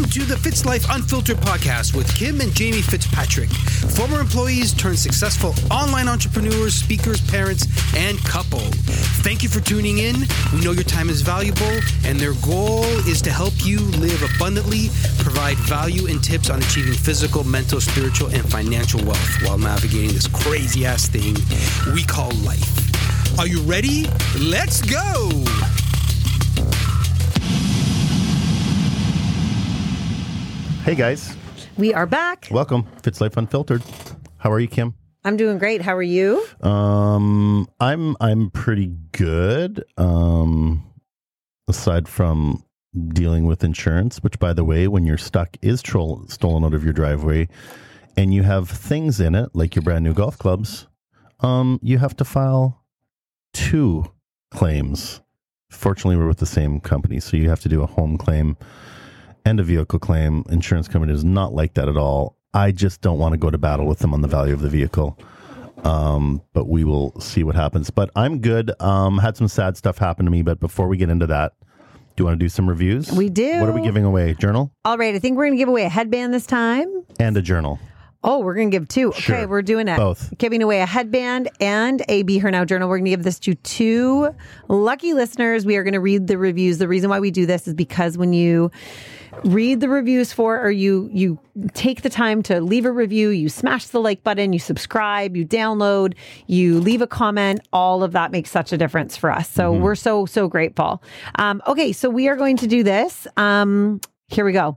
Welcome to the Fitzlife Unfiltered podcast with Kim and Jamie Fitzpatrick, former employees turned successful online entrepreneurs, speakers, parents, and couple. Thank you for tuning in. We know your time is valuable, and their goal is to help you live abundantly, provide value and tips on achieving physical, mental, spiritual, and financial wealth while navigating this crazy ass thing we call life. Are you ready? Let's go! Hey guys, We are back. welcome. Fitzlife Unfiltered. How are you, Kim? I'm doing great. How are you? Um, I'm I'm pretty good. Um, aside from dealing with insurance, which, by the way, when your stuck is troll, stolen out of your driveway, and you have things in it like your brand new golf clubs, um, you have to file two claims. Fortunately, we're with the same company, so you have to do a home claim and a vehicle claim. Insurance company does not like that at all. I just don't want to go to battle with them on the value of the vehicle. Um, but we will see what happens. But I'm good. Um, had some sad stuff happen to me, but before we get into that, do you want to do some reviews? We do. What are we giving away? Journal All right. I think we're going to give away a headband this time. and a journal. Oh, we're going to give two. Okay, we're doing it. Both. Giving away a headband and a Be Her Now journal. We're going to give this to two lucky listeners. We are going to read the reviews. The reason why we do this is because when you read the reviews for or you you take the time to leave a review, you smash the like button, you subscribe, you download, you leave a comment, all of that makes such a difference for us. So we're so so grateful. Um, okay, so we are going to do this. Um, here we go.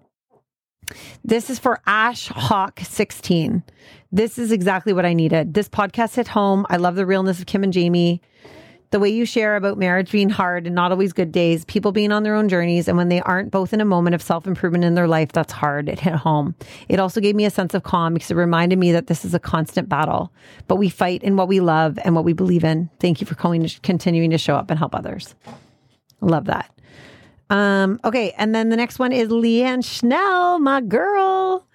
This is for Ash Hawk 16. This is exactly what I needed. This podcast hit home. I love the realness of Kim and Jamie. The way you share about marriage being hard and not always good days, people being on their own journeys, and when they aren't both in a moment of self improvement in their life, that's hard. It hit home. It also gave me a sense of calm because it reminded me that this is a constant battle, but we fight in what we love and what we believe in. Thank you for continuing to show up and help others. Love that. Um, okay, and then the next one is Leanne Schnell, my girl.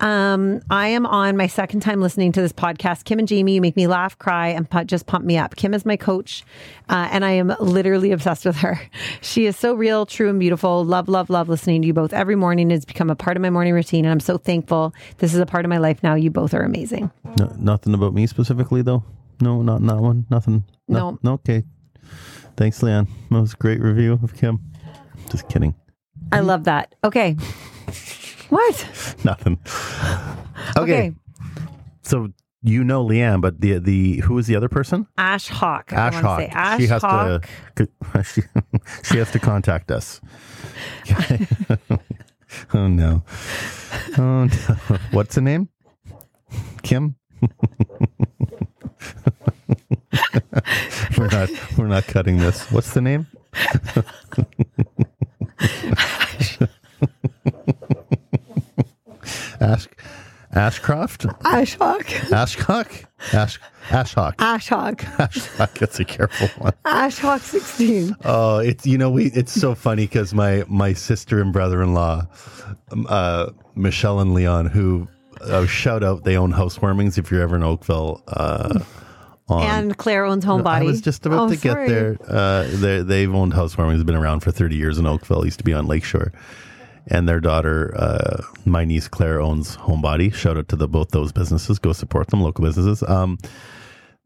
Um, I am on my second time listening to this podcast. Kim and Jamie, you make me laugh, cry, and pu- just pump me up. Kim is my coach, uh, and I am literally obsessed with her. She is so real, true, and beautiful. Love, love, love listening to you both every morning. It's become a part of my morning routine, and I'm so thankful. This is a part of my life now. You both are amazing. No, nothing about me specifically, though. No, not that one. Nothing. No. no. Okay. Thanks, Leanne. That was a great review of Kim. Just kidding. I love that. Okay. What? Nothing. Okay. Okay. So you know Leanne, but the the who is the other person? Ash Hawk. I Ash wanna Hawk. say. Ash she has Hawk. to she, she has to contact us. oh no. Oh no. What's the name? Kim? we're not we're not cutting this. What's the name? Ash Ashcroft? Ash Hawk. Ashcock? Ash Ashhawk. Ash Hawk. Ashhawk. That's a careful one. Ash Hawk 16. Oh, it's you know we it's so funny because my my sister and brother in law, uh, Michelle and Leon, who uh, shout out they own housewarmings if you're ever in Oakville. Uh, on, And Claire owns Homebody. I was just about Oh, to get there. Uh, they they've owned housewarmings, been around for 30 years in Oakville. Used to be on Lakeshore, and their daughter, uh, my niece Claire, owns Homebody. Shout out to the both those businesses. Go support them, local businesses. Um,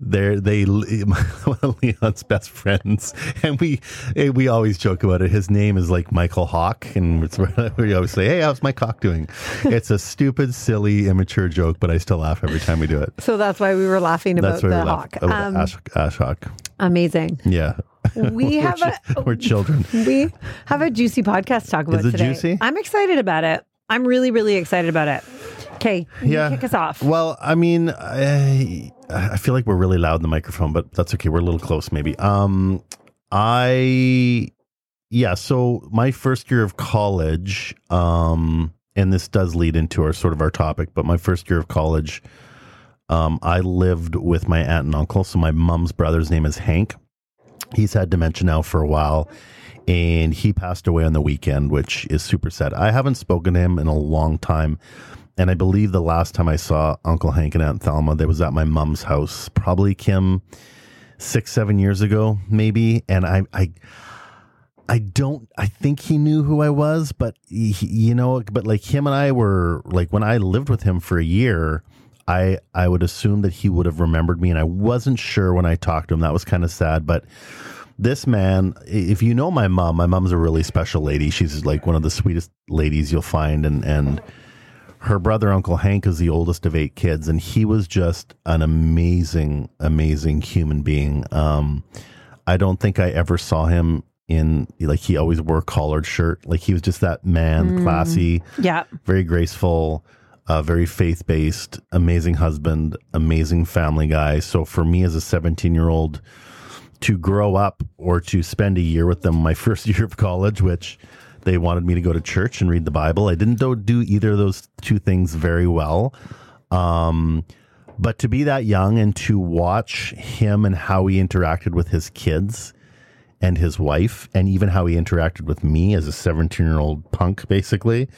they're they Leon's best friends, and we eh, we always joke about it. His name is like Michael Hawk, and it's, we always say, "Hey, how's my cock doing?" it's a stupid, silly, immature joke, but I still laugh every time we do it. So that's why we were laughing about That's why the we hawk. about Um, Ash, Ash Hawk. amazing. Yeah, We have chi- a we're children. we have a juicy podcast to talk about Is it today. juicy? I'm excited about it. I'm really, really excited about it. Okay, Yeah. kick us off. Well, I mean, I, I feel like we're really loud in the microphone, but that's okay. We're a little close, maybe. Um, I, yeah. So my first year of college, um, and this does lead into our sort of our topic, but my first year of college, um, I lived with my aunt and uncle. So my mom's brother's name is Hank. He's had dementia now for a while, and he passed away on the weekend, which is super sad. I haven't spoken to him in a long time. And I believe the last time I saw Uncle Hank and Aunt Thelma, they was at my mom's house, probably Kim, six, seven years ago, maybe. And I, I, I don't. I think he knew who I was, but he, you know, but like him and I were like when I lived with him for a year. I I would assume that he would have remembered me, and I wasn't sure when I talked to him. That was kind of sad, but this man, if you know my mom, my mom's a really special lady. She's like one of the sweetest ladies you'll find, and and her brother Uncle Hank is the oldest of eight kids, and he was just an amazing, amazing human being. Um, I don't think I ever saw him in like he always wore a collared shirt. Like he was just that man, Mm. classy, Yeah. very graceful, uh, very faith based, amazing husband, amazing family guy. So for me as a 17 year old to grow up or to spend a year with them my first year of college, which they wanted me to go to church and read the Bible. I didn't do, do either of those two things very well. Um, but to be that young and to watch him and how he interacted with his kids and his wife, and even how he interacted with me as a 17 year old punk, basically.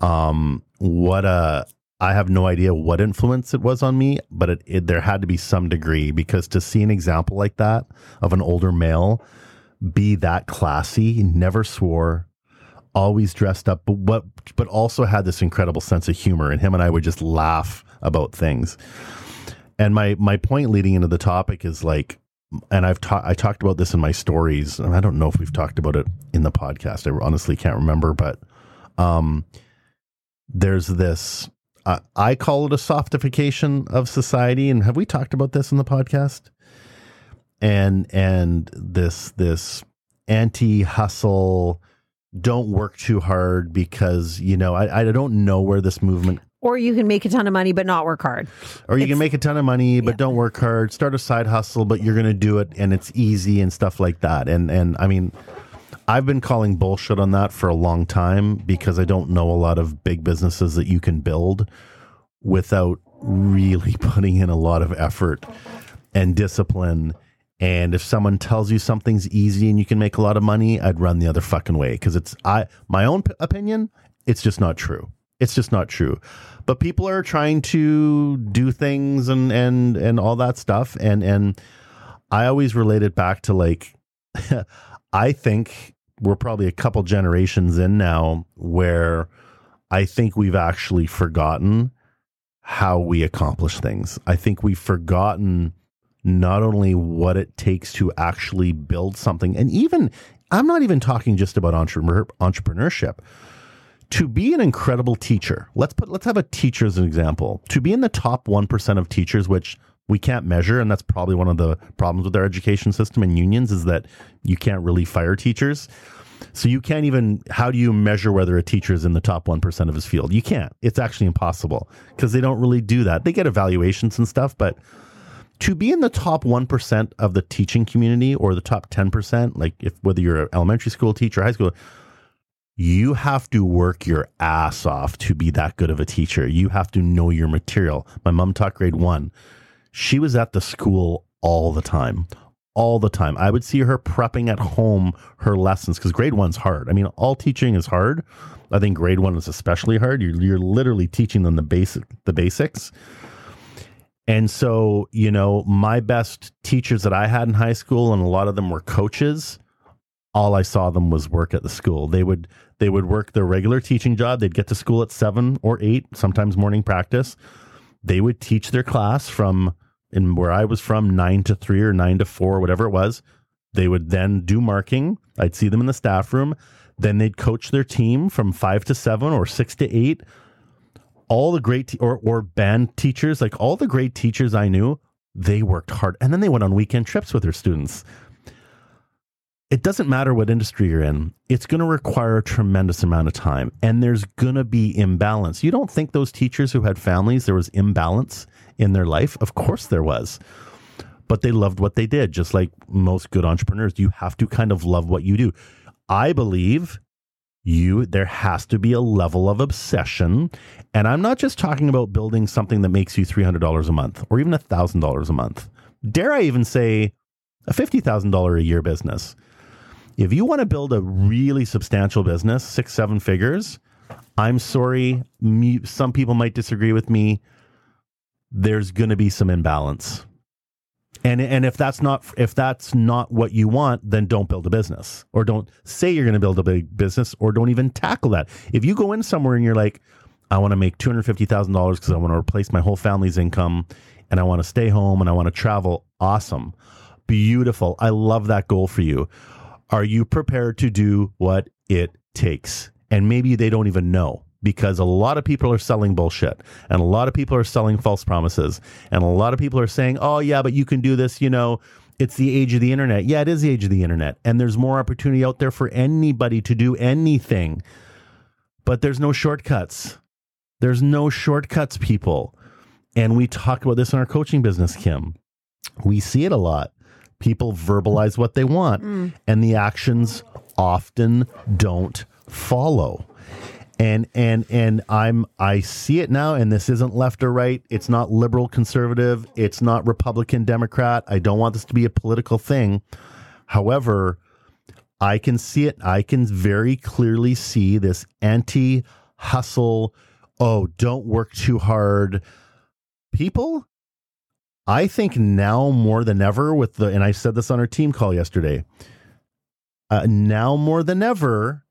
Um, what a, I have no idea what influence it was on me, but it, it there had to be some degree because to see an example like that of an older male be that classy, never swore, always dressed up, but what, but also had this incredible sense of humor, and him and I would just laugh about things. And my my point leading into the topic is like, and I've talked I talked about this in my stories, and I don't know if we've talked about it in the podcast. I honestly can't remember, but um, there's this. Uh, I call it a softification of society, and have we talked about this in the podcast? And and this this anti hustle, don't work too hard because you know I I don't know where this movement Or you can make a ton of money but not work hard. or you can make a ton of money but yeah. don't work hard start a side hustle but you're going to do it and it's easy and stuff like that and and i mean i've been calling bullshit on that for a long time because i don't know a lot of big businesses that you can build without really putting in a lot of effort and discipline. And if someone tells you something's easy and you can make a lot of money i'd run the other fucking way. Because it's i my own p- opinion it's just not true. It's just not true. But people are trying to do things and and and all that stuff. And and i always relate it back to like i think we're probably a couple generations in now where i think we've actually forgotten how we accomplish things. I think we've forgotten not only what it takes to actually build something and even i'm not even talking just about entrepreneur, entrepreneurship. To be an incredible teacher let's put let's have a teacher as an example. To be in the top 1% of teachers which we can't measure and that's probably one of the problems with our education system and unions is that you can't really fire teachers so you can't even how do you measure whether a teacher is in the top 1% of his field you can't it's actually impossible because they don't really do that they get evaluations and stuff but to be in the top 1% of the teaching community or the top 10% like if whether you're an elementary school teacher high school you have to work your ass off to be that good of a teacher. You have to know your material. My mom taught grade one. She was at the school all the time, all the time. I would see her prepping at home her lessons because grade one's hard. I mean, all teaching is hard. I think grade one is especially hard. You're, you're literally teaching them the basic, the basics. And so, you know, my best teachers that I had in high school, and a lot of them were coaches all I saw them was work at the school. They would they would work their regular teaching job. They'd get to school at seven or eight, sometimes morning practice. They would teach their class from in where I was from nine to three or nine to four, whatever it was. They would then do marking. I'd see them in the staff room. Then they'd coach their team from five to seven or six to eight. All the great te- or or band teachers, like all the great teachers I knew, they worked hard, and then they went on weekend trips with their students it doesn't matter what industry you're in, it's going to require a tremendous amount of time and there's going to be imbalance. You don't think those teachers who had families, there was imbalance in their life? Of course there was. But they loved what they did, just like most good entrepreneurs. You have to kind of love what you do. I believe you there has to be a level of obsession and i'm not just talking about building something that makes you $300 a month or even $1000 a month dare i even say a $50000 a year business if you want to build a really substantial business, six, seven figures, I'm sorry. Me, some people might disagree with me. There's going to be some imbalance. And and if that's not if that's not what you want, then don't build a business or don't say you're going to build a big business or don't even tackle that. If you go in somewhere and you're like, I want to make two hundred fifty thousand dollars because I want to replace my whole family's income, and I want to stay home and I want to travel. Awesome, beautiful. I love that goal for you. Are you prepared to do what it takes? And maybe they don't even know because a lot of people are selling bullshit and a lot of people are selling false promises and a lot of people are saying, "Oh yeah, but you can do this, you know, it's the age of the internet." Yeah, it is the age of the internet and there's more opportunity out there for anybody to do anything. But there's no shortcuts. There's no shortcuts, people. And we talk about this in our coaching business, Kim. We see it a lot. People verbalize what they want mm. and the actions often don't follow. And and and i'm i see it now and this isn't left or right. It's not liberal conservative. It's not republican democrat. I don't want this to be a political thing. However i can see it. I can very clearly see this anti hustle oh don't work too hard people i think now more than ever with the and i said this on our team call yesterday uh, now more than ever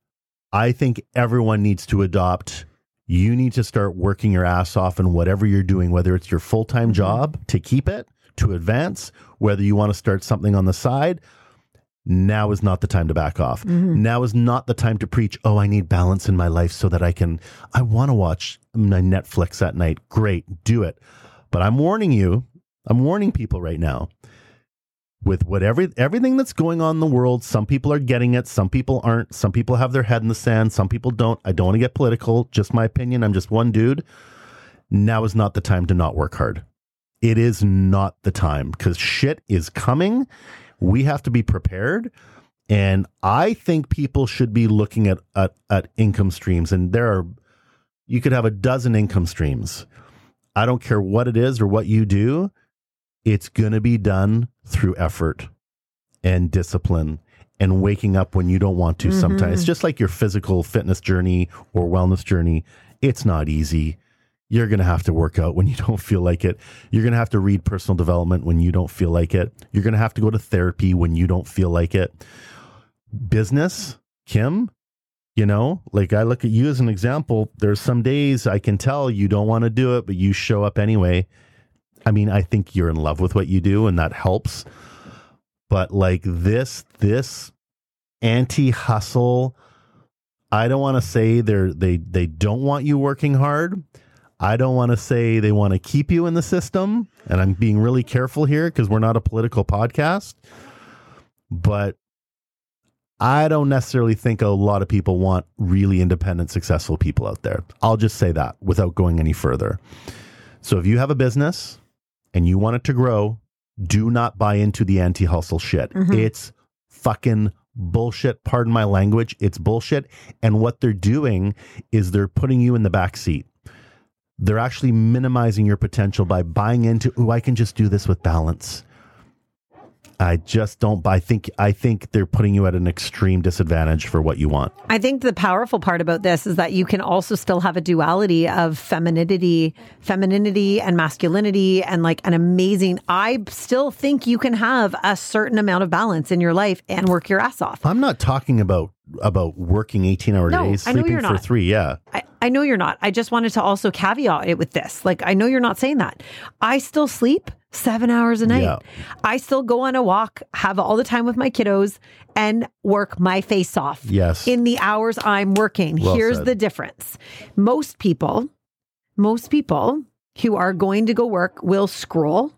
I think everyone needs to adopt. You need to start working your ass off in whatever you're doing, whether it's your full time job to keep it, to advance, whether you want to start something on the side. Now is not the time to back off. Now is not the time to preach, oh, I need balance in my life so that I can, I want to watch my Netflix at night. Great, do it. But I'm warning you, I'm warning people right now. With whatever everything that's going on in the world some people are getting it some people aren't. Some people have their head in the sand some people don't. I don't want to get political just my opinion. I'm just one dude. Now is not the time to not work hard. It is not the time because shit is coming. We have to be prepared and i think people should be looking at, at at income streams and there are you could have a dozen income streams. I don't care what it is or what you do it's going to be done through effort and discipline and waking up when you don't want to sometimes. Mm-hmm. It's just like your physical fitness journey or wellness journey. It's not easy. You're going to have to work out when you don't feel like it. You're going to have to read personal development when you don't feel like it. You're going to have to go to therapy when you don't feel like it. Business, Kim, you know, like I look at you as an example. There's some days I can tell you don't want to do it, but you show up anyway. I mean, I think you're in love with what you do and that helps. But like this, this anti hustle, I don't want to say they're they they don't want you working hard. I don't want to say they want to keep you in the system. And I'm being really careful here because we're not a political podcast. But I don't necessarily think a lot of people want really independent, successful people out there. I'll just say that without going any further. So if you have a business and you want it to grow, do not buy into the anti hustle shit. Mm-hmm. It's fucking bullshit. Pardon my language. It's bullshit. And what they're doing is they're putting you in the back seat. They're actually minimizing your potential by buying into, oh, I can just do this with balance. I just don't. I think I think they're putting you at an extreme disadvantage for what you want. I think the powerful part about this is that you can also still have a duality of femininity, femininity and masculinity and like an amazing I still think you can have a certain amount of balance in your life and work your ass off. I'm not talking about about working 18 hour No, days, sleeping for three. Yeah. I, I know you're not. I just wanted to also caveat it with this. Like, I know you're not saying that. I still sleep seven hours a night. Yeah. I still go on a walk, have all the time with my kiddos, and work my face off. Yes. In the hours I'm working. Well Here's said. the difference. Most people, most people who are going to go work will scroll,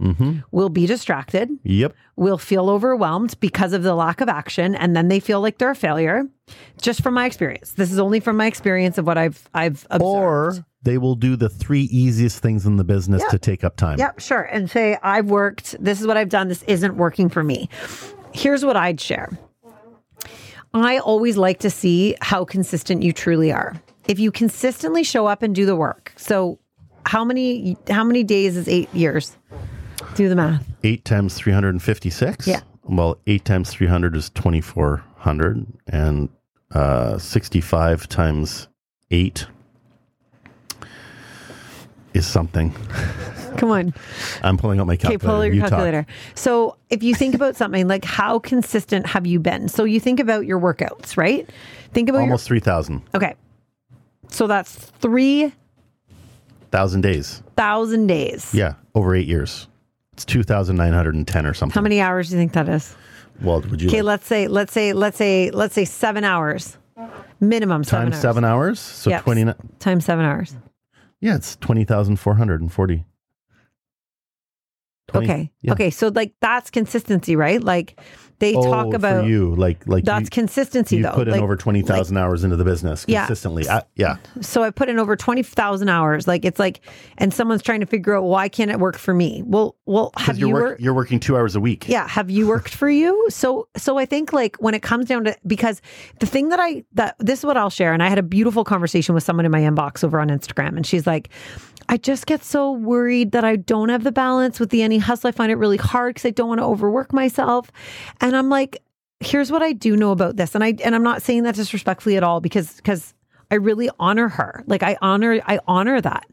Mm-hmm. will be distracted, Yep. will feel overwhelmed because of the lack of action and then they feel like they're a failure just from my experience. This is only from my experience of what i've i've observed. Or they will do the three easiest things in the business Yeah. to take up time. yep sure. And say i've worked. This is what i've done. This isn't working for me. Here's what i'd share. I always like to see how consistent you truly are. If you consistently show up and do the work so how many how many days is eight years do the math Eight times 356. Yeah. Well, eight times 300 is 2,400. And uh, 65 times eight is something. Come on. I'm pulling out my calculator. Okay, pull out your You talk. calculator. So if you think about something like how consistent have you been? So you think about your workouts, right? Think about Almost 3,000. okay. So that's 3,000 days. thousand days. Yeah, over eight years. It's 2,910 or something. How many hours do you think that is? Well, would you Okay, like let's say let's say let's say let's say seven hours. Minimum seven times hours. seven hours? So Yep. 20. Times seven hours. Yeah, it's 20,440. 20 Okay. yeah. Okay. So like that's consistency, right? Like they Oh, talk about for you, like like that's you, consistency you though. put in Like, over 20,000 hours into the business Yeah. consistently. I- yeah. so I put in over 20,000 hours. Like it's like, and someone's trying to figure out why can't it work for me? Well, well, have Because you you're, work, worked? you're working two hours a week. Yeah. Have you worked for you? So, so I think like when it comes down to, because the thing that I, that this is what I'll share. And I had a beautiful conversation with someone in my inbox over on Instagram. And she's like, I just get so worried that I don't have the balance with the any hustle. I find it really hard because I don't want to overwork myself. And I'm like, here's what I do know about this. And I, and I'm not saying that disrespectfully at all because, because I really honor her. Like I honor, I honor that.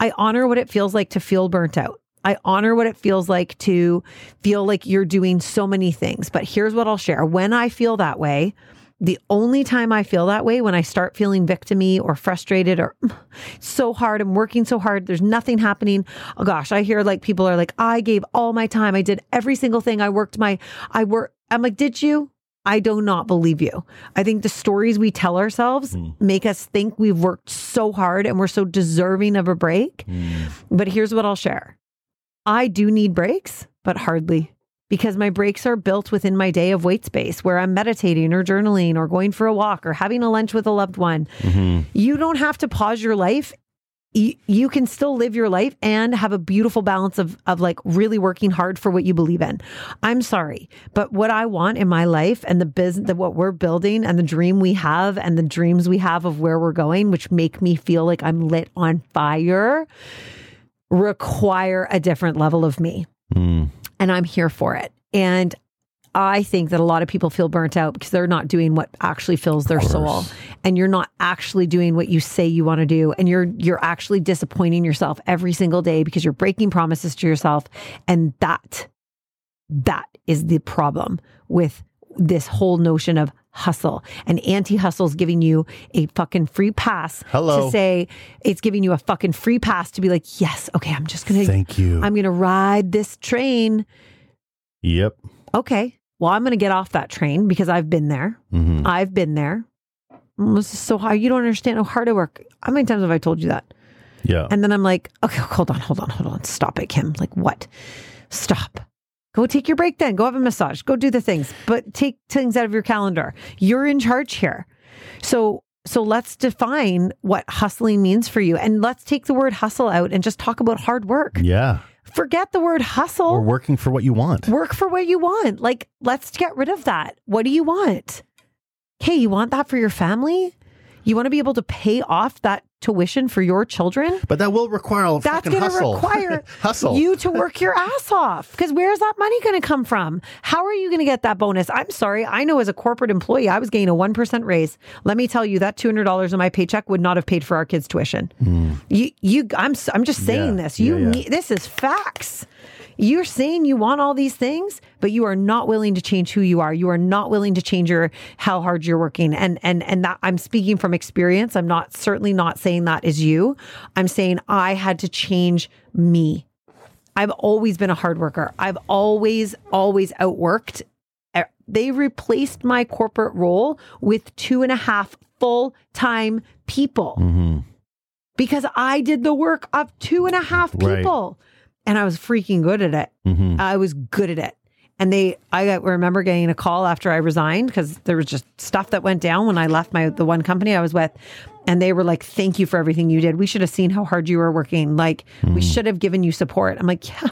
I honor what it feels like to feel burnt out. I honor what it feels like to feel like you're doing so many things. But here's what I'll share. When I feel that way, the only time I feel that way when I start feeling victimy or frustrated or so hard, I'm working so hard, there's nothing happening. Oh gosh, I hear like people are like, I gave all my time. I did every single thing. I worked my I work I'm like, did you? I do not believe you. I think the stories we tell ourselves hmm. make us think we've worked so hard and we're so deserving of a break. Hmm. But here's what I'll share I do need breaks, but hardly because my breaks are built within my day of weight space where I'm meditating or journaling or going for a walk or having a lunch with a loved one. Mm-hmm. You don't have to pause your life. You, you can still live your life and have a beautiful balance of, of like really working hard for what you believe in. I'm sorry, but what I want in my life and the business, that what we're building and the dream we have and the dreams we have of where we're going, which make me feel like I'm lit on fire, require a different level of me Mm. and I'm here for it. And I think that a lot of people feel burnt out because they're not doing what actually fills their soul. And you're not actually doing what you say you want to do. And you're you're actually disappointing yourself every single day because you're breaking promises to yourself. And that that is the problem with this whole notion of hustle. And anti-hustle is giving you a fucking free pass Hello. to say it's giving you a fucking free pass to be like, yes, okay, I'm just gonna Thank you. I'm gonna ride this train yep. okay, well, I'm going to get off that train because I've been there. hmm I've been there. Mm, This is so hard. You don't understand how hard I work. How many times have I told you that? Yeah. And then I'm like, okay, hold on, hold on, hold on. Stop it, Kim. Like, what? Stop. Go take your break then. Go have a massage. Go do the things, but take things out of your calendar. You're in charge here. So, so let's define what hustling means for you. And let's take the word hustle out and just talk about hard work. yeah. Forget the word hustle Or working for what you want. work for what you want. Like, let's get rid of that. What do you want? Hey, you want that for your family? You want to be able to pay off that tuition for your children? But that will require a That's fucking going to hustle. require hustle. you to work your ass off. Because where's that money going to come from? How are you going to get that bonus? I'm sorry. I know as a corporate employee, I was getting a 1% raise. Let me tell you, that $200 in my paycheck would not have paid for our kids' tuition. Hmm. You, you, I'm, I'm just saying. Yeah. this. You Yeah, yeah. need, this is facts. You're saying you want all these things, but you are not willing to change who you are. You are not willing to change your how hard you're working. And and and that I'm speaking from experience. I'm not certainly not saying that is you. I'm saying I had to change me. I've always been a hard worker. I've always, always outworked. They replaced my corporate role with two and a half full time people hmm because I did the work of two and a half Right. And I was freaking good at it. hmm I was good at it. And they, I got- remember getting a call after I resigned because there was just stuff that went down when I left my the one company I was with, and they were like, "Thank you for everything you did. We should have seen how hard you were working. Like we should have given you support." I'm like, "Yeah,"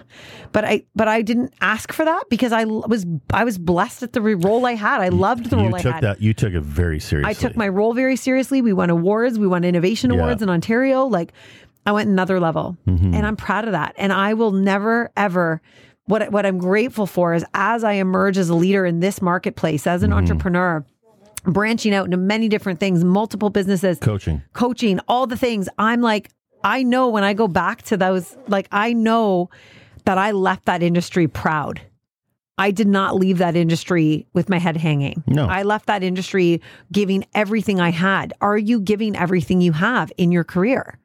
but I, but I didn't ask for that because I was, I was blessed at the role I had. I loved the You role I took had. that. You took it very seriously. I took my role very seriously. We won awards. We won innovation Yeah. awards in Ontario. Like I went another level Mm-hmm. and I'm proud of that. And I will never ever what what I'm grateful for is as I emerge as a leader in this marketplace as an Mm-hmm. entrepreneur branching out into many different things, multiple businesses, coaching. coaching, all the things. I'm like I know when I go back to those, like, I know that I left that industry proud. I did not leave that industry with my head hanging. No. I left that industry giving everything I had. Are you giving everything you have in your career?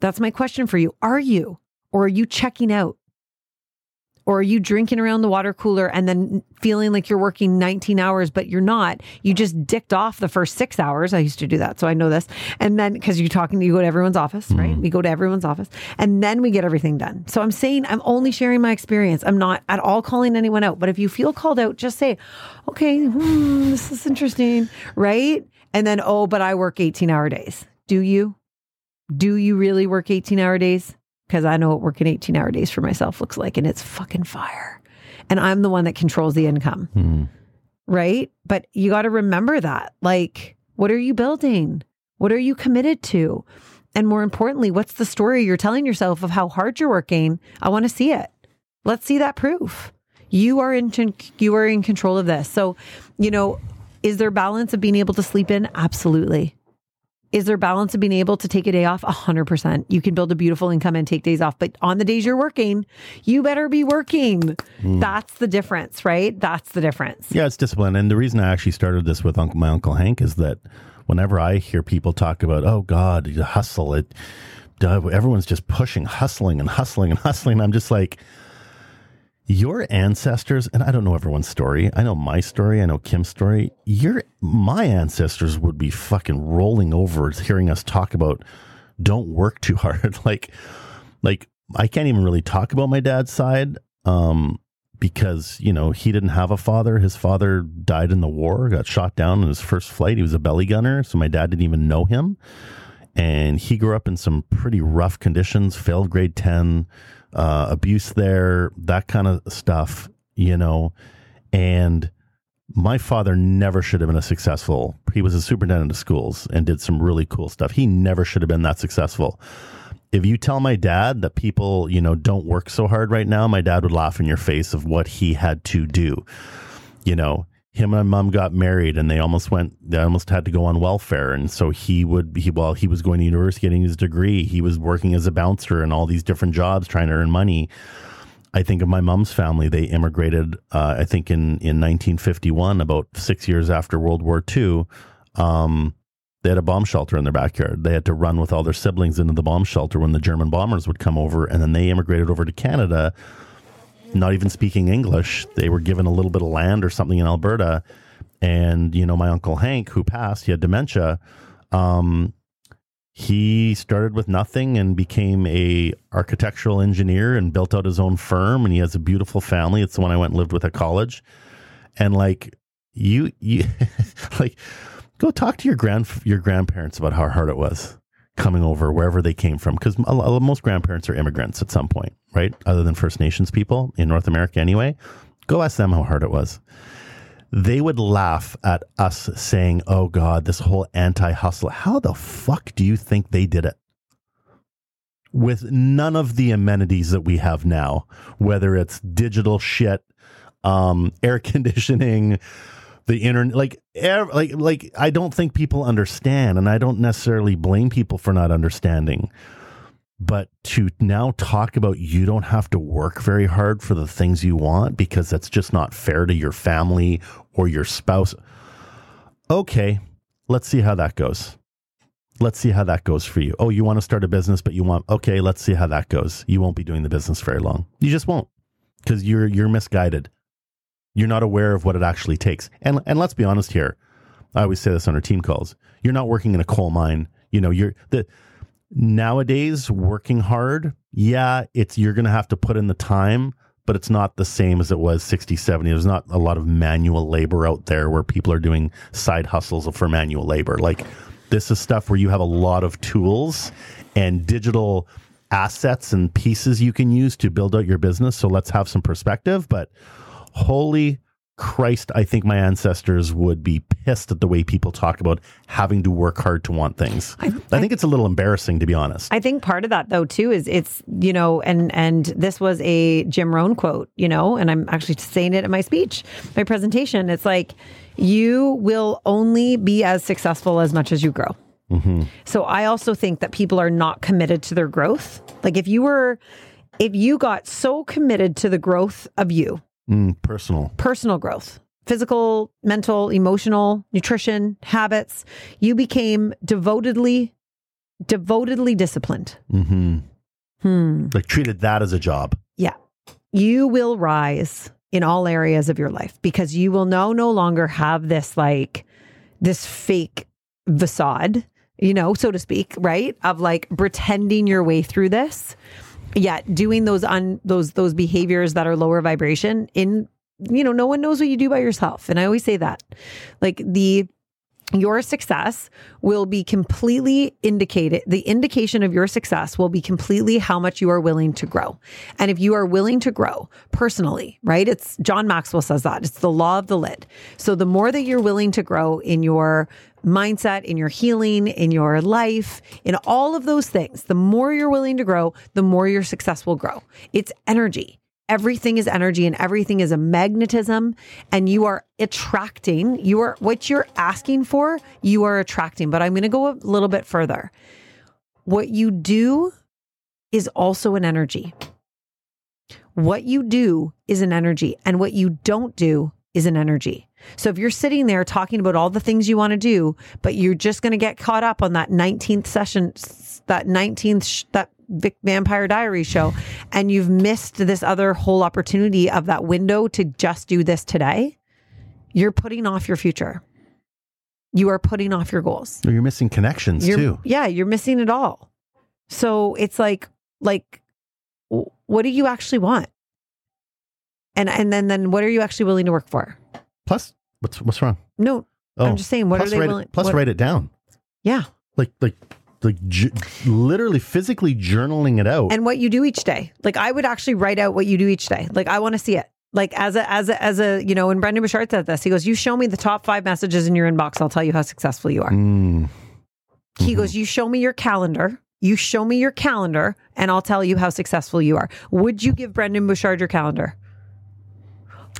That's my question for you. Are you? Or are you checking out? Or are you drinking around the water cooler and then feeling like you're working 19 hours, but you're not? You just dicked off the first six hours. I used to do that. So I know this. And then because you're talking, you go to everyone's office, right? We go to everyone's office and then we get everything done. So I'm saying I'm only sharing my experience. I'm not at all calling anyone out. But if you feel called out, just say, okay, hmm, this is interesting, right? And then, oh, but I work 18 hour days. Do you? Do you really work 18 hour days? Because I know what working 18 hour days for myself looks like, and it's fucking fire. And I'm the one that controls the income, Mm. right? But you got to remember that. Like, what are you building? What are you committed to? And more importantly, what's the story you're telling yourself of how hard you're working? I want to see it. Let's see that proof. You are in you are in control of this. So, you know, is there balance of being able to sleep in? Absolutely. Is there balance of being able to take a day off? A hundred percent. You can build a beautiful income and take days off, but on the days you're working, you better be working. Hmm. That's the difference, right? That's the difference. Yeah, it's discipline. And the reason I actually started this with uncle, my uncle Hank is that whenever I hear people talk about, oh God, you hustle, it, everyone's just pushing, hustling and hustling and hustling. I'm just like, your ancestors, and I don't know everyone's story. I know my story. I know Kim's story. Your my ancestors would be fucking rolling over hearing us talk about don't work too hard. like, like I can't even really talk about my dad's side. Um, because you know he didn't have a father. His father died in the war, got shot down in his first flight. He was a belly gunner, so my dad didn't even know him, and he grew up in some pretty rough conditions. Failed grade ten, uh, abuse there, that kind of stuff, you know, and. My father never should have been a successful. He was a superintendent of schools and did some really cool stuff. He never should have been that successful if you tell my dad that people, you know, don't work so hard right now, my dad would laugh in your face of what he had to do. You know, him and my mom got married and they almost went they almost had to go on welfare. And so he would he while he was going to university getting his degree he was working as a bouncer and all these different jobs trying to earn money. I think of my mom's family. They immigrated uh, i think in in 1951 about six years after world war ii um, they had a bomb shelter in their backyard. They had to run with all their siblings into the bomb shelter when the German bombers would come over, and then they immigrated over to Canada, not even speaking English. They were given a little bit of land or something in Alberta, and you know, my uncle Hank, who passed, he had dementia. Um, he started with nothing and became a architectural engineer and built out his own firm. And he has a beautiful family. It's the one I went and lived with at college, and like you, you like go talk to your grand your grandparents about how hard it was coming over wherever they came from because most grandparents are immigrants at some point right? Other than first nations people in north america anyway. Go ask them how hard it was. They would laugh at us saying oh god this whole anti-hustle. How the fuck do you think they did it? With none of the amenities that we have now whether it's digital shit um, air conditioning the internet like ev- like like I don't think people understand and I don't necessarily blame people for not understanding. But to now talk about you don't have to work very hard for the things you want because that's just not fair to your family or your spouse. Okay let's see how that goes. Let's see how that goes for you. Oh you want to start a business but you want okay let's see how that goes. You won't be doing the business very long. You just won't because you're you're misguided you're not aware of what it actually takes. And and let's be honest here. I always say this on our team calls. You're not working in a coal mine. You know, you're the nowadays working hard. Yeah, it's you're going to have to put in the time, but it's not the same as it was 60, 70. There's not a lot of manual labor out there where people are doing side hustles for manual labor. Like this is stuff where you have a lot of tools and digital assets and pieces you can use to build out your business. So let's have some perspective, but holy Christ, I think my ancestors would be pissed at the way people talk about having to work hard to want things. I, I, think it's a little embarrassing, to be honest. I think part of that, though, too, is it's you know, and and this was a Jim Rohn quote, you know, and I'm actually saying it in my speech, my presentation. It's like you will only be as successful as much as you grow. hmm So I also think that people are not committed to their growth. Like if you were, if you got so committed to the growth of you, Mm, personal. personal growth, physical, mental, emotional, nutrition, habits, you became devotedly, devotedly disciplined. hmm Hmm. Like treated that as a job. Yeah. You will rise in all areas of your life because you will now no longer have this like this fake facade, you know, so to speak, right? Of like pretending your way through this. Yet doing those on those those behaviors that are lower vibration in you know, no one knows what you do by yourself. And I always say that. Like the your success will be completely indicated. The indication of your success will be completely how much you are willing to grow. And if you are willing to grow personally, right? It's John Maxwell says that it's the law of the lid. So the more that you're willing to grow in your mindset, in your healing, in your life, in all of those things, the more you're willing to grow, the more your success will grow. It's energy. Everything is energy and everything is a magnetism and you are attracting you are what you're asking for you are attracting. But i'm going to go a little bit further. What you do is also an energy. What you do is an energy and what you don't do is an energy so if you're sitting there talking about all the things you want to do but you're just going to get caught up on that 19th session that 19th sh- that Vic Vampire Diary show and you've missed this other whole opportunity of that window to just do this today, you're putting off your future. You are putting off your goals. You're missing connections You're, too. Yeah, you're missing it all. So it's like, like, what do you actually want? And and then then what are you actually willing to work for? Plus, what's what's wrong? No, Oh, I'm just saying, what plus are they write willing? It, plus, what- write it down. Yeah, Like like like ju- literally physically journaling it out. and what you do each day. Like I would actually write out what you do each day. Like I want to see it. Like as a as a as a you know, when Brendon Burchard said this, he goes, "You show me the top five messages in your inbox, I'll tell you how successful you are." Mm. He goes, "You show me your calendar." You show me your calendar and I'll tell you how successful you are. Would you give Brendon Burchard your calendar?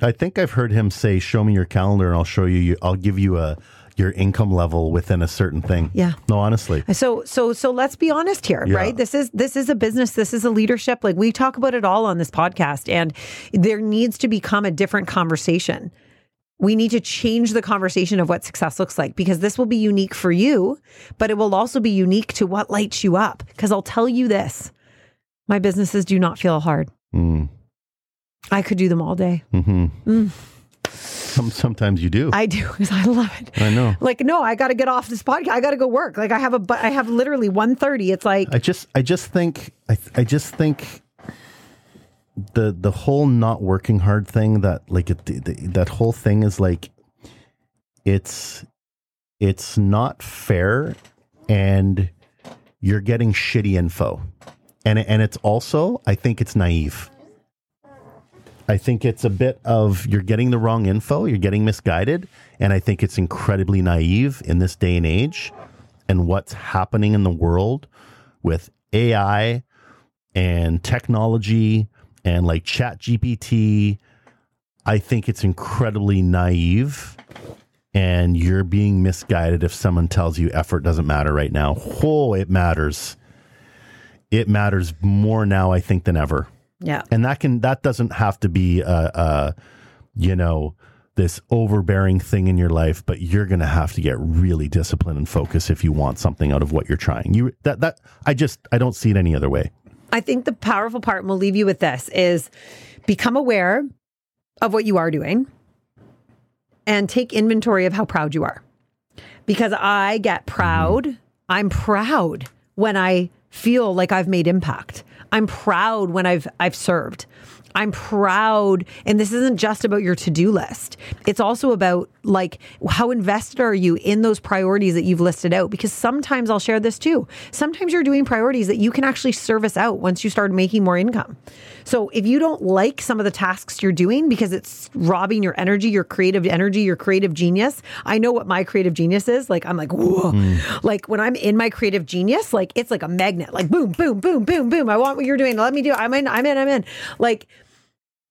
I think I've heard him say, "Show me your calendar, and I'll show you. I'll give you a your income level within a certain thing." Yeah. No, honestly. So so so let's be honest here, Yeah. right? This is this is a business, this is a leadership. Like we talk about it all on this podcast and there needs to become a different conversation. We need to change the conversation of what success looks like because this will be unique for you, but it will also be unique to what lights you up. Because I'll tell you this my businesses do not feel hard. Mm. I could do them all day. hmm Some, sometimes you do. I, do because I love it. I know. Like, no, I got to get off this podcast. I got to go work. Like, I have a, but I have literally 1.30. It's like, I just, I just think, I, I just think the the whole not working hard thing that like it, the, the, that whole thing is like, it's, it's not fair, and you're getting shitty info, and and it's also, I think it's naive. I think it's a bit of you're getting the wrong info, you're getting misguided, and I think it's incredibly naive in this day and age and what's happening in the world with AI and technology and like ChatGPT. I think it's incredibly naive and you're being misguided if someone tells you effort doesn't matter right now. Oh, it matters. It matters more now, I think, than ever yeah. and that can that doesn't have to be a, a you know this overbearing thing in your life but you're going to have to get really disciplined and focus if you want something out of what you're trying you that that i just i don't see it any other way I think the powerful part, and we'll leave you with this, is become aware of what you are doing and take inventory of how proud you are. Because I get proud. Mm-hmm. I'm proud when I feel like I've made impact. I'm proud when I've I've served. I'm proud and this isn't just about your to-do list. It's also about like how invested are you in those priorities that you've listed out because sometimes I'll share this too. Sometimes you're doing priorities that you can actually service out once you start making more income. So if you don't like some of the tasks you're doing because it's robbing your energy, your creative energy, your creative genius, I know what my creative genius is. Like I'm like, whoa. Hmm. Like when I'm in my creative genius, like it's like a magnet, like boom, boom, boom, boom, boom. I want what you're doing. Let me do it. I'm in, I'm in, I'm in. Like,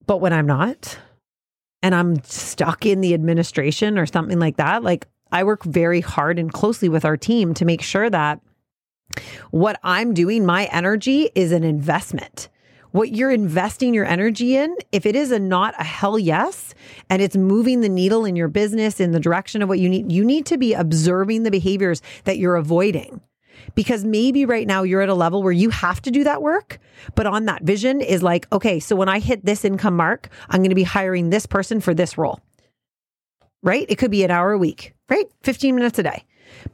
but when I'm not, and I'm stuck in the administration or something like that, like I work very hard and closely with our team to make sure that what I'm doing, my energy is an investment. What you're investing your energy in, if it is a not a hell yes, and it's moving the needle in your business in the direction of what you need, you need to be observing the behaviors that you're avoiding. Because maybe right now you're at a level where you have to do that work, but on that vision is like, okay, so when I hit this income mark, I'm going to be hiring this person for this role. Right? It could be an hour a week, right? 15 minutes a day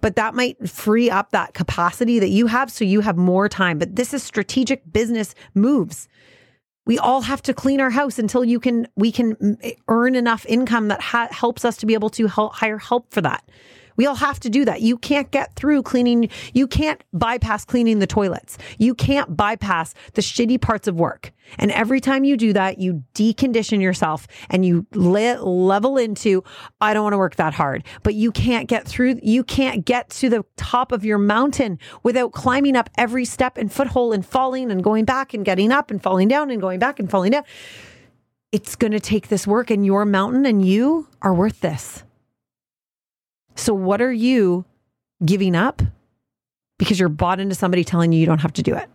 but that might free up that capacity that you have so you have more time. But this is strategic business moves. We all have to clean our house until you can we can eh, earn enough income that ha- helps us to be able to help, hire help for that. We all have to do that. You can't get through cleaning. You can't bypass cleaning the toilets. You can't bypass the shitty parts of work. And every time you do that, you decondition yourself and you le- level into, I don't want to work that hard. But you can't get through, you can't get to the top of your mountain without climbing up every step and foothole and falling and going back and getting up and falling down and going back and falling down. It's going to take this work, and your mountain and you are worth this. So, what are you giving up because you're bought into somebody telling you you don't have to do it?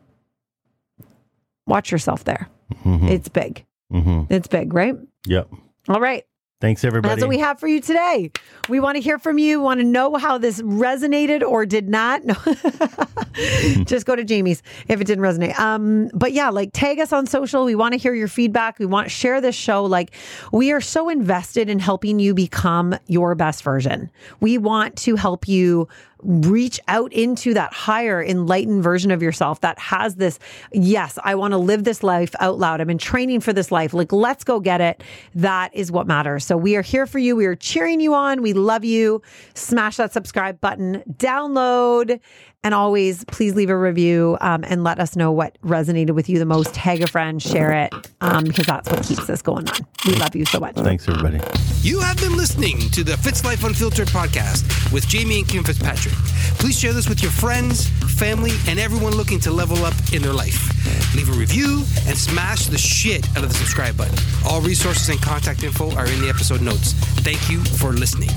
Watch yourself there. Mm-hmm. It's big. Mm-hmm. It's big, right? Yep. All right. Thanks, everybody. That's what we have for you today. We want to hear from you. We want to know how this resonated or did not. No, just go to Jamie's if it didn't resonate. Um, but yeah, like tag us on social. We want to hear your feedback. We want to share this show. Like we are so invested in helping you become your best version. We want to help you reach out into that higher enlightened version of yourself that has this yes i want to live this life out loud. I'm in training for this life. Like let's go get it. That is what matters. So we are here for you. We are cheering you on. We love you. Smash that subscribe button. Download and always, please leave a review um, and let us know what resonated with you the most. Tag a friend, share it, um, because that's what keeps this going on. We love you so much. Thanks, everybody. You have been listening to the Fitzlife Unfiltered podcast with Jamie and Kim Fitzpatrick. Please share this with your friends, family, and everyone looking to level up in their life. Leave a review and smash the shit out of the subscribe button. All resources and contact info are in the episode notes. Thank you for listening.